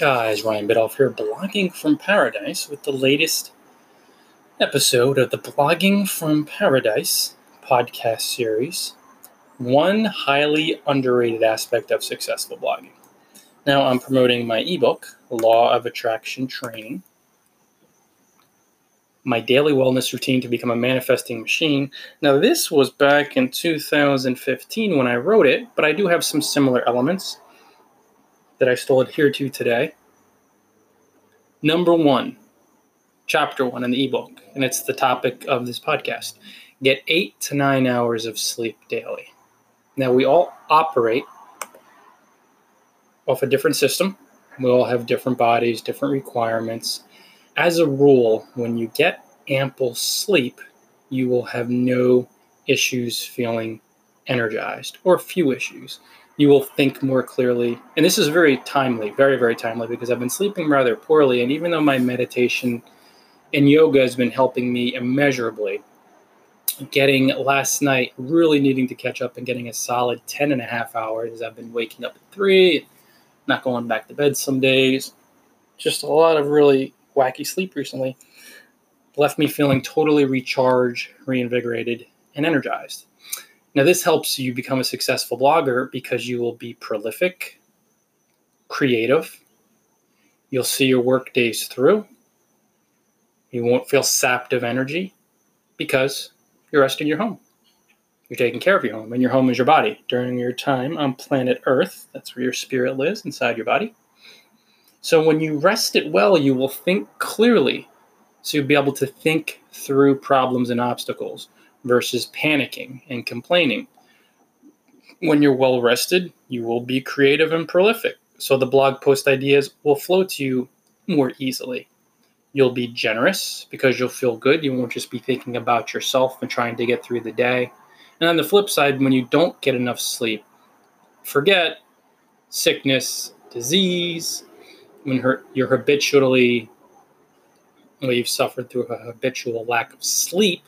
guys? Ryan Biddulph here, blogging from paradise with the latest episode of the Blogging from Paradise podcast series. One highly underrated aspect of successful blogging. Now, I'm promoting my ebook, Law of Attraction Training, my daily wellness routine to become a manifesting machine. Now, this was back in 2015 when I wrote it, but I do have some similar elements that I still adhere to today. Number one, chapter one in the ebook, and it's the topic of this podcast get eight to nine hours of sleep daily. Now, we all operate off a different system, we all have different bodies, different requirements. As a rule, when you get ample sleep, you will have no issues feeling energized or few issues you will think more clearly. And this is very timely, very, very timely because I've been sleeping rather poorly. And even though my meditation and yoga has been helping me immeasurably, getting last night really needing to catch up and getting a solid 10 and a half hours. I've been waking up at three, not going back to bed some days. Just a lot of really wacky sleep recently left me feeling totally recharged, reinvigorated, and energized. Now, this helps you become a successful blogger because you will be prolific, creative, you'll see your work days through, you won't feel sapped of energy because you're resting your home. You're taking care of your home, and your home is your body. During your time on planet Earth, that's where your spirit lives inside your body. So, when you rest it well, you will think clearly. So, you'll be able to think through problems and obstacles versus panicking and complaining. When you're well rested, you will be creative and prolific. So the blog post ideas will flow to you more easily. You'll be generous because you'll feel good. You won't just be thinking about yourself and trying to get through the day. And on the flip side, when you don't get enough sleep, forget sickness, disease, when her, you're habitually, well, you've suffered through a habitual lack of sleep,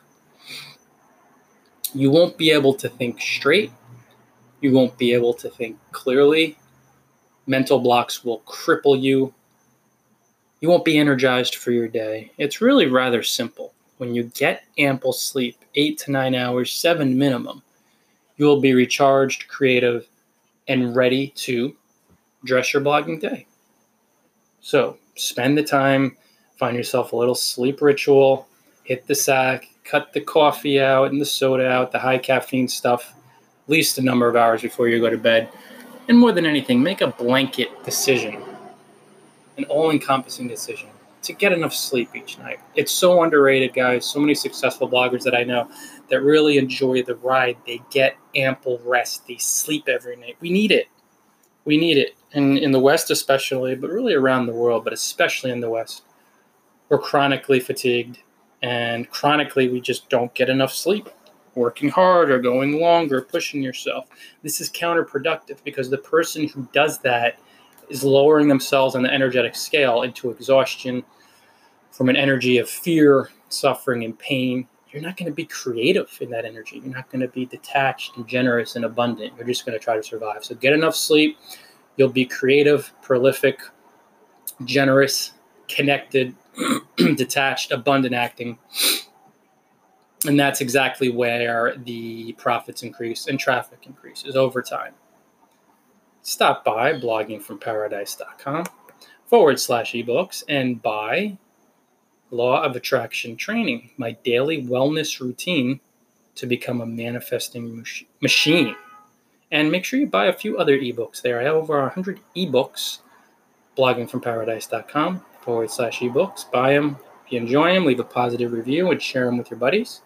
you won't be able to think straight. You won't be able to think clearly. Mental blocks will cripple you. You won't be energized for your day. It's really rather simple. When you get ample sleep, eight to nine hours, seven minimum, you will be recharged, creative, and ready to dress your blogging day. So spend the time, find yourself a little sleep ritual, hit the sack, cut the coffee out and the soda out, the high caffeine stuff, at least a number of hours before you go to bed. And more than anything, make a blanket decision, an all encompassing decision to get enough sleep each night. It's so underrated, guys. So many successful bloggers that I know that really enjoy the ride. They get ample rest, they sleep every night. We need it. We need it. And in the West, especially, but really around the world, but especially in the West, we're chronically fatigued and chronically we just don't get enough sleep. Working harder going longer pushing yourself. This is counterproductive because the person who does that is lowering themselves on the energetic scale into exhaustion from an energy of fear suffering and pain. You're not going to be creative in that energy. You're not going to be detached and generous and abundant. You're just going to try to survive. So get enough sleep. You'll be creative prolific generous connected detached, abundant acting. And that's exactly where the profits increase and traffic increases over time. Stop by bloggingfromparadise.com forward slash ebooks and buy Law of Attraction Training, my daily wellness routine to become a manifesting machine. And make sure you buy a few other ebooks there. I have over 100 ebooks, bloggingfromparadise.com forward slash ebooks. Buy them. If you enjoy them, leave a positive review and share them with your buddies.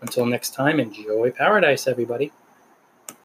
Until next time, enjoy paradise, everybody.